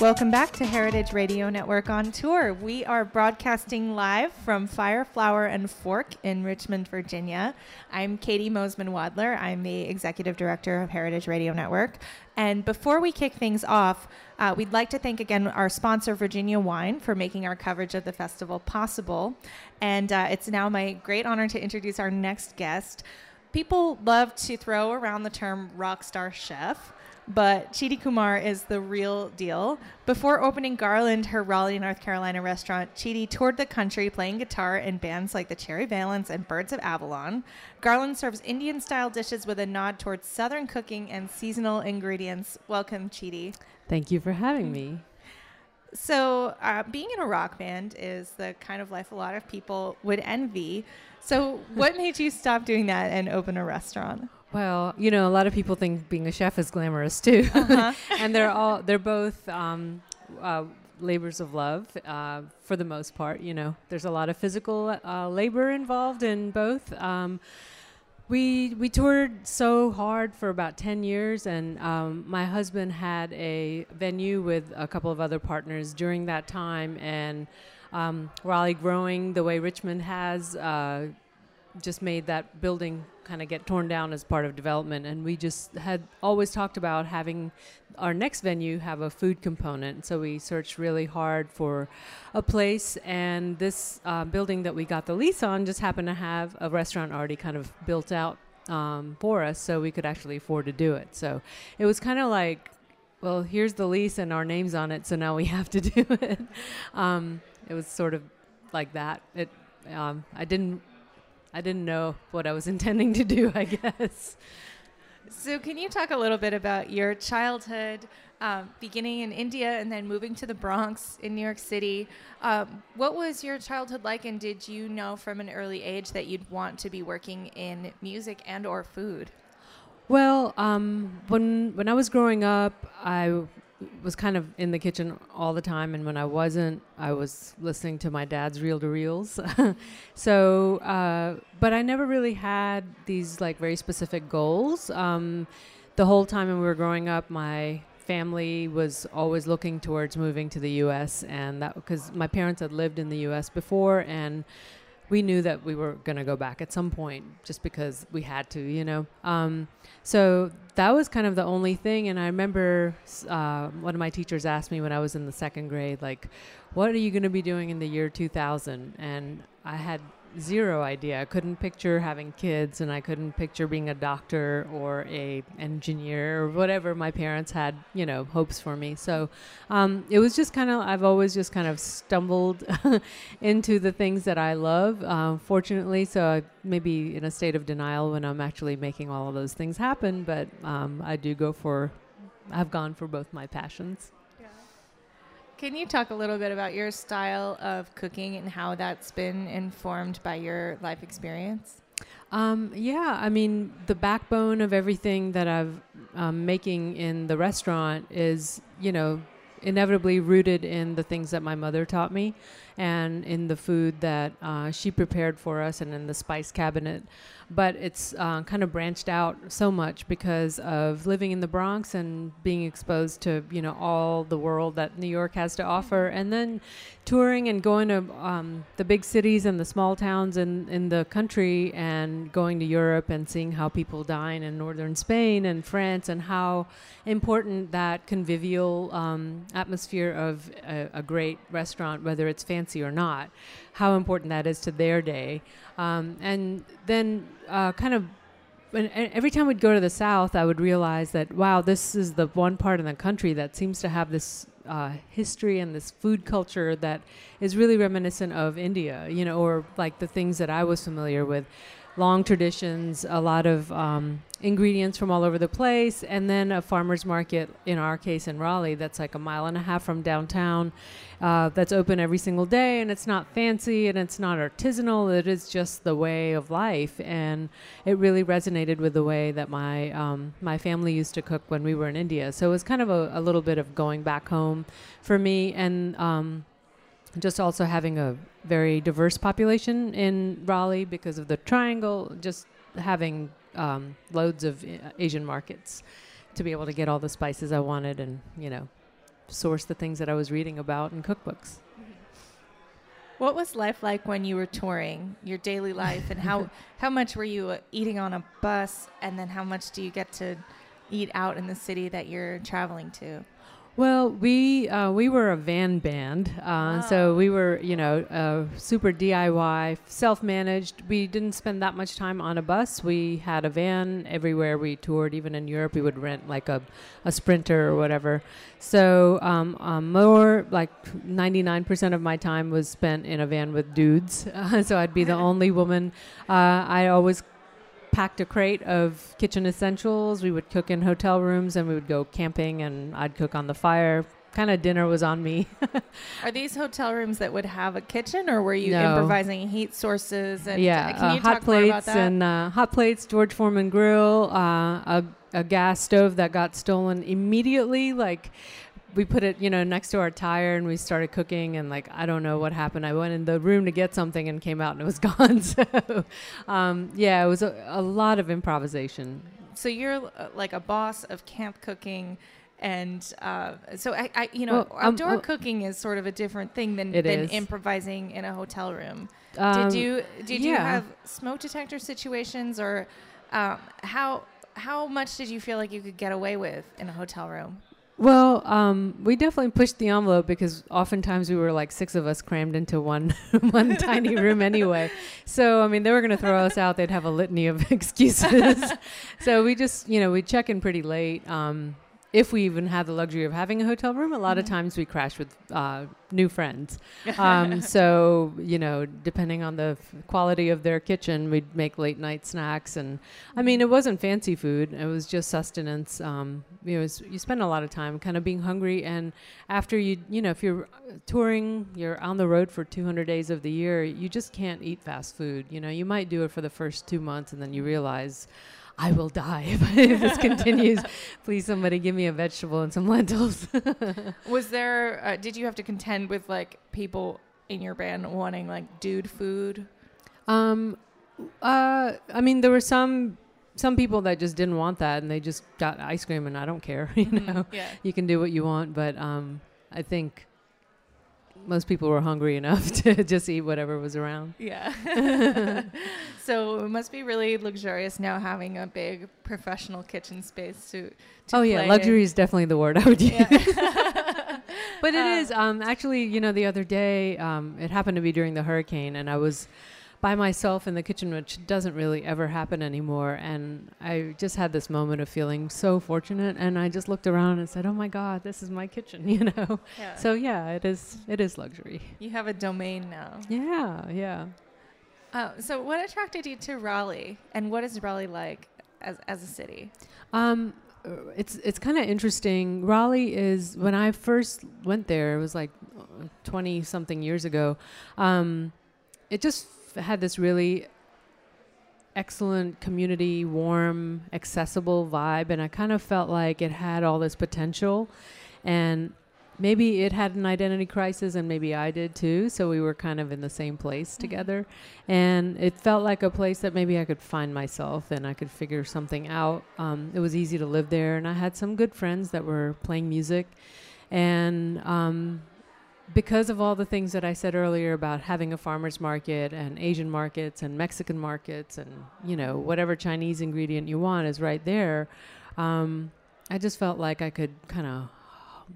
Welcome back to Heritage Radio Network on tour. We are broadcasting live from Fire, Flour, and Fork in Richmond, Virginia. I'm Katie Mosman Wadler. I'm the executive director of Heritage Radio Network. And before we kick things off, uh, we'd like to thank again our sponsor, Virginia Wine, for making our coverage of the festival possible. And uh, it's now my great honor to introduce our next guest. People love to throw around the term rock star chef but Cheetie Kumar is the real deal. Before opening Garland, her Raleigh, North Carolina restaurant, Cheetie toured the country playing guitar in bands like the Cherry Valence and Birds of Avalon. Garland serves Indian style dishes with a nod towards Southern cooking and seasonal ingredients. Welcome, Cheetie. Thank you for having me. So, uh, being in a rock band is the kind of life a lot of people would envy. So, what made you stop doing that and open a restaurant? Well, you know, a lot of people think being a chef is glamorous too, uh-huh. and they're all they're both um, uh, labors of love uh, for the most part. You know, there's a lot of physical uh, labor involved in both. Um, we we toured so hard for about ten years, and um, my husband had a venue with a couple of other partners during that time, and um, Raleigh growing the way Richmond has uh, just made that building kind of get torn down as part of development. And we just had always talked about having our next venue have a food component. So we searched really hard for a place, and this uh, building that we got the lease on just happened to have a restaurant already kind of built out um, for us, so we could actually afford to do it. So it was kind of like, well, here's the lease and our names on it, so now we have to do it. Um, it was sort of like that. It um, I didn't I didn't know what I was intending to do, I guess. So, can you talk a little bit about your childhood, um, beginning in India and then moving to the Bronx in New York City? Um, what was your childhood like, and did you know from an early age that you'd want to be working in music and/or food? Well, um, when when I was growing up, I was kind of in the kitchen all the time, and when I wasn't, I was listening to my dad's reel to reels. so, uh, but I never really had these like very specific goals. Um, the whole time when we were growing up, my family was always looking towards moving to the U.S. and that because my parents had lived in the U.S. before and we knew that we were going to go back at some point just because we had to, you know. Um, so that was kind of the only thing. And I remember uh, one of my teachers asked me when I was in the second grade, like, what are you going to be doing in the year 2000? And I had zero idea. I couldn't picture having kids, and I couldn't picture being a doctor or a engineer or whatever my parents had, you know, hopes for me. So um, it was just kind of I've always just kind of stumbled into the things that I love. Uh, fortunately, so I maybe in a state of denial when I'm actually making all of those things happen. But um, I do go for. I've gone for both my passions. Can you talk a little bit about your style of cooking and how that's been informed by your life experience? Um, yeah, I mean, the backbone of everything that I'm um, making in the restaurant is, you know, inevitably rooted in the things that my mother taught me and in the food that uh, she prepared for us and in the spice cabinet. But it's uh, kind of branched out so much because of living in the Bronx and being exposed to you know all the world that New York has to offer, and then touring and going to um, the big cities and the small towns in in the country, and going to Europe and seeing how people dine in northern Spain and France, and how important that convivial um, atmosphere of a, a great restaurant, whether it's fancy or not, how important that is to their day. Um, and then uh, kind of and every time we'd go to the south, I would realize that wow, this is the one part of the country that seems to have this uh, history and this food culture that is really reminiscent of India, you know, or like the things that I was familiar with long traditions, a lot of um, ingredients from all over the place, and then a farmer's market, in our case in Raleigh, that's like a mile and a half from downtown, uh, that's open every single day, and it's not fancy and it's not artisanal, it is just the way of life. And it really resonated with the way that my, um, my family used to cook when we were in India. So it was kind of a, a little bit of going back home for me. And um, just also having a very diverse population in Raleigh because of the triangle, just having um, loads of uh, Asian markets to be able to get all the spices I wanted and, you know, source the things that I was reading about in cookbooks. What was life like when you were touring, your daily life, and how how much were you uh, eating on a bus, and then how much do you get to eat out in the city that you're traveling to? Well, we uh, we were a van band, uh, so Oh. we were you know uh, super DIY, self-managed. We didn't spend that much time on a bus. We had a van everywhere we toured. Even in Europe, we would rent like a, a Sprinter or whatever. So um, um, more like 99% of my time was spent in a van with dudes. Uh, so I'd be the only woman. Uh, I always packed a crate of kitchen essentials. We would cook in hotel rooms and we would go camping and I'd cook on the fire. Kind of dinner was on me. Are these hotel rooms that would have a kitchen, or were you No. improvising heat sources? And yeah, can you uh, hot plates and uh, hot plates, George Foreman grill, uh, a, a gas stove that got stolen immediately. Like we put it, you know, next to our tire and we started cooking and like I don't know what happened. I went in the room to get something and came out and it was gone. so um, yeah, it was a, a lot of improvisation. so you're uh, like a boss of camp cooking, and uh, so I, I, you know, Well, um, outdoor well- cooking is sort of a different thing than than is. improvising in a hotel room. Um, did you did you have smoke detector situations, or um, how how much did you feel like you could get away with in a hotel room? Well, um, we definitely pushed the envelope because oftentimes we were like six of us crammed into one one tiny room anyway. So I mean, they were going to throw us out. They'd have a litany of excuses. so we just, you know, we check in pretty late. Um, if we even had the luxury of having a hotel room, a lot of Mhm. times we crash with uh, new friends. Um, so you know, depending on the f- quality of their kitchen, we'd make late night snacks, and I mean, it wasn't fancy food; it was just sustenance. Um, you know, you spend a lot of time kind of being hungry, and after you, you know, if you're touring, you're on the road for 200 days of the year, you just can't eat fast food. You know, you might do it for the first two months, and then you realize. I will die if, if this continues. Please, somebody give me a vegetable and some lentils. Was there? Uh, did you have to contend with like people in your band wanting like dude food? Um, uh, I mean, there were some some people that just didn't want that, and they just got ice cream, and I don't care. You Mhm, know, yeah. you can do what you want, but um, I think most people were hungry enough to just eat whatever was around. Yeah. so it must be really luxurious now having a big professional kitchen space to. to oh yeah, play in. luxury is definitely the word I would use. Yeah. But it Uh, is um, actually, you know, the other day, um, it happened to be during the hurricane, and I was by myself in the kitchen, which doesn't really ever happen anymore. And I just had this moment of feeling so fortunate, and I just looked around and said, "Oh my God, this is my kitchen," you know. yeah. So yeah, it is. It is luxury. you have a domain now. Yeah, yeah. Uh, so what attracted you to Raleigh, and what is Raleigh like as as a city? Um, uh, it's it's kind of interesting. Raleigh is when I first went there. It was like twenty something years ago. Um, it just had this really excellent community, warm, accessible vibe, and I kind of felt like it had all this potential, and maybe it had an identity crisis, and maybe I did too. So we were kind of in the same place Mhm. together, and it felt like a place that maybe I could find myself and I could figure something out. Um, it was easy to live there, and I had some good friends that were playing music, and um, because of all the things that I said earlier about having a farmers market and Asian markets and Mexican markets and you know whatever Chinese ingredient you want is right there, um, I just felt like I could kind of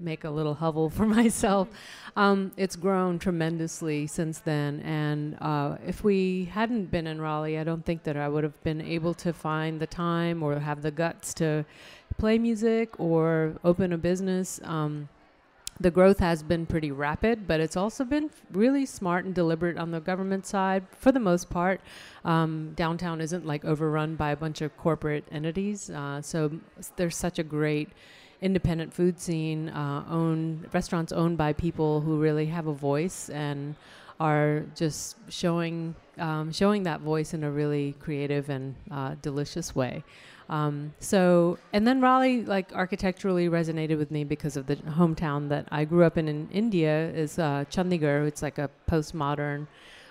make a little hovel for myself. Um, it's grown tremendously since then, and uh, if we hadn't been in Raleigh, I don't think that I would have been able to find the time or have the guts to play music or open a business. Um, the growth has been pretty rapid, but it's also been really smart and deliberate on the government side for the most part. Um, downtown isn't like overrun by a bunch of corporate entities, uh, so there's such a great independent food scene, uh, owned restaurants owned by people who really have a voice and are just showing um, showing that voice in a really creative and uh, delicious way. Um, so, and then Raleigh, like architecturally resonated with me because of the hometown that I grew up in in India is uh, Chandigarh. It's like a postmodern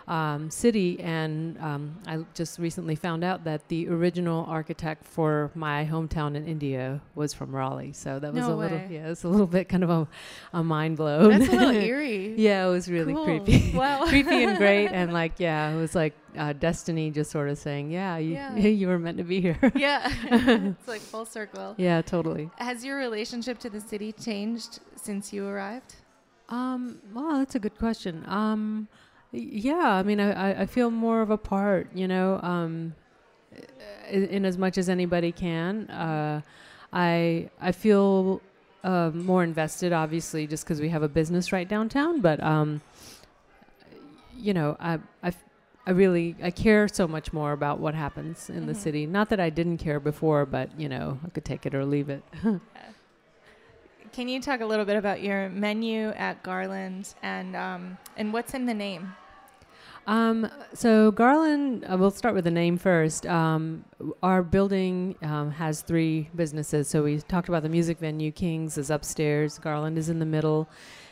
um, city. And um, I just recently found out that the original architect for my hometown in India was from Raleigh. So that was No a little, way. yeah, it's a little bit kind of a, a mind blow. That's a little eerie. yeah, it was really Cool. creepy. Wow. creepy and great. And like, yeah, it was like uh, destiny just sort of saying, yeah, you, Yeah. you were meant to be here. yeah. it's like full circle. yeah, totally. Has your relationship to the city changed since you arrived? Um, well, that's a good question. Um, y- yeah, I mean, I, I, I feel more of a part, you know, um, in, in as much as anybody can. Uh, I I feel uh, more invested, obviously, just because we have a business right downtown. But um, you know, I I really I care so much more about what happens in the Mhm. city. Not that I didn't care before, but you know, I could take it or leave it. Can you talk a little bit about your menu at Garland and um, and what's in the name? Um, so Garland, uh, we'll start with the name first. Um, our building um, has three businesses. So we talked about the music venue. Kings is upstairs. Garland is in the middle,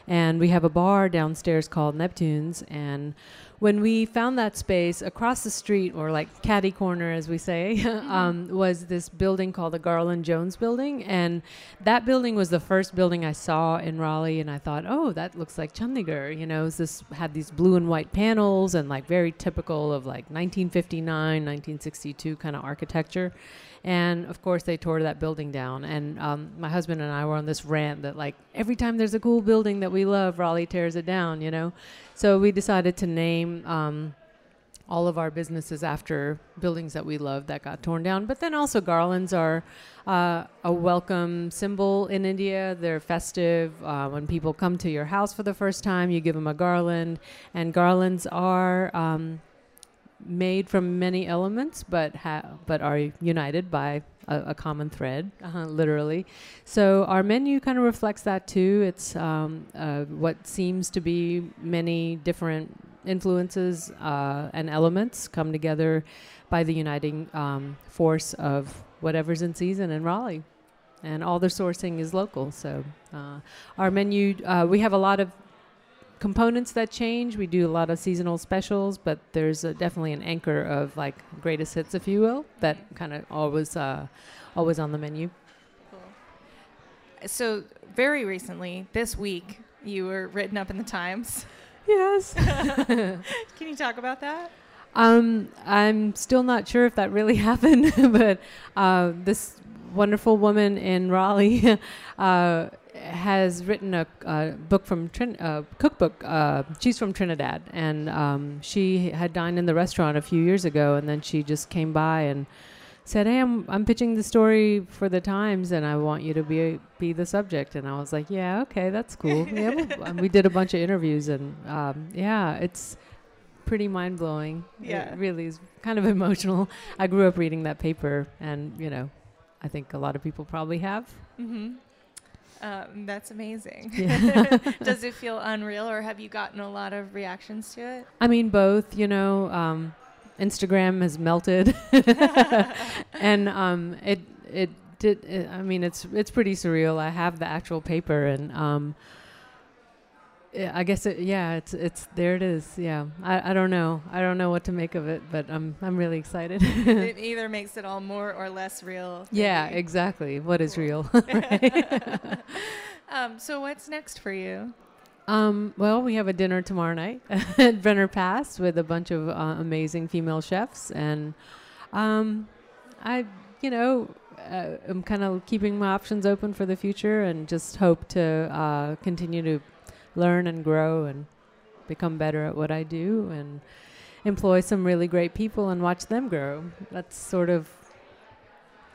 and we have a bar downstairs called Neptune's. And when we found that space across the street, or like caddy corner, as we say, um, was this building called the Garland Jones Building, and that building was the first building I saw in Raleigh, and I thought, oh, that looks like Chandigarh. You know, this had these blue and white panels and like very typical of like 1959, 1962 kind of architecture. And of course, they tore that building down. And um, my husband and I were on this rant that like every time there's a cool building that we love, Raleigh tears it down. You know, so we decided to name. Um, all of our businesses after buildings that we love that got torn down. But then also garlands are uh, a welcome symbol in India. They're festive. Uh, when people come to your house for the first time, you give them a garland. And garlands are um, made from many elements, but ha- but are united by a, a common thread, uh, literally. So our menu kind of reflects that too. It's um, uh, what seems to be many different influences uh, and elements come together by the uniting um, force of whatever's in season in Raleigh. And all the sourcing is local. So uh, our menu, uh, we have a lot of components that change. We do a lot of seasonal specials, but there's uh definitely an anchor of like greatest hits, if you will, that kind of always, uh, always on the menu. So very recently, this week, you were written up in the Times. Yes. Can you talk about that? Um, I'm still not sure if that really happened, but uh, this wonderful woman in Raleigh uh, has written a, uh book from Trin- uh, cookbook. Uh, she's from Trinidad, and um, she had dined in the restaurant a few years ago, and then she just came by and said, "Hey, I'm I'm pitching the story for the Times, and I want you to be be the subject." And I was like, "Yeah, okay, that's cool." yeah, we'll- we did a bunch of interviews, and um, yeah, it's pretty mind blowing. Yeah. it really is kind of emotional. I grew up reading that paper, and you know, I think a lot of people probably have. Mm-hmm. Um, that's amazing. Yeah. Does it feel unreal, or have you gotten a lot of reactions to it? I mean, both. You know, um, Instagram has melted, and um, it it did. It, I mean, it's it's pretty surreal. I have the actual paper, and um, I guess it. Yeah, it's it's there. It is. Yeah, I, I don't know. I don't know what to make of it, but I'm I'm really excited. it either makes it all more or less real. yeah, maybe. exactly. What is Cool. real? um, so what's next for you? Um, well, we have a dinner tomorrow night at Brenner Pass with a bunch of uh, amazing female chefs, and um, I, you know, uh, I'm kind of keeping my options open for the future, and just hope to uh, continue to learn and grow and become better at what I do, and employ some really great people and watch them grow. That's sort of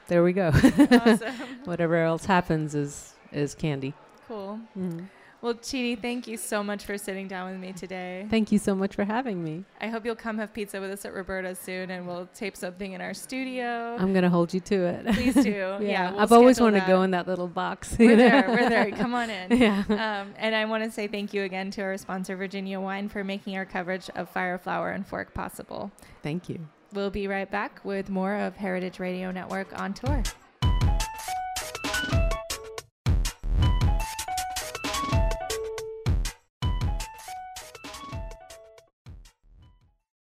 there we go. awesome. Whatever else happens is is candy. Cool. Mhm. Well, Cheetie, thank you so much for sitting down with me today. Thank you so much for having me. I hope you'll come have pizza with us at Roberta's soon, and we'll tape something in our studio. I'm gonna hold you to it. Please do. yeah, yeah, we'll I've always wanted to go in that little box. We're there. We're there. Come on in. yeah. Um, and I want to say thank you again to our sponsor, Virginia Wine, for making our coverage of Fire, Flour, and Fork possible. Thank you. We'll be right back with more of Heritage Radio Network on tour.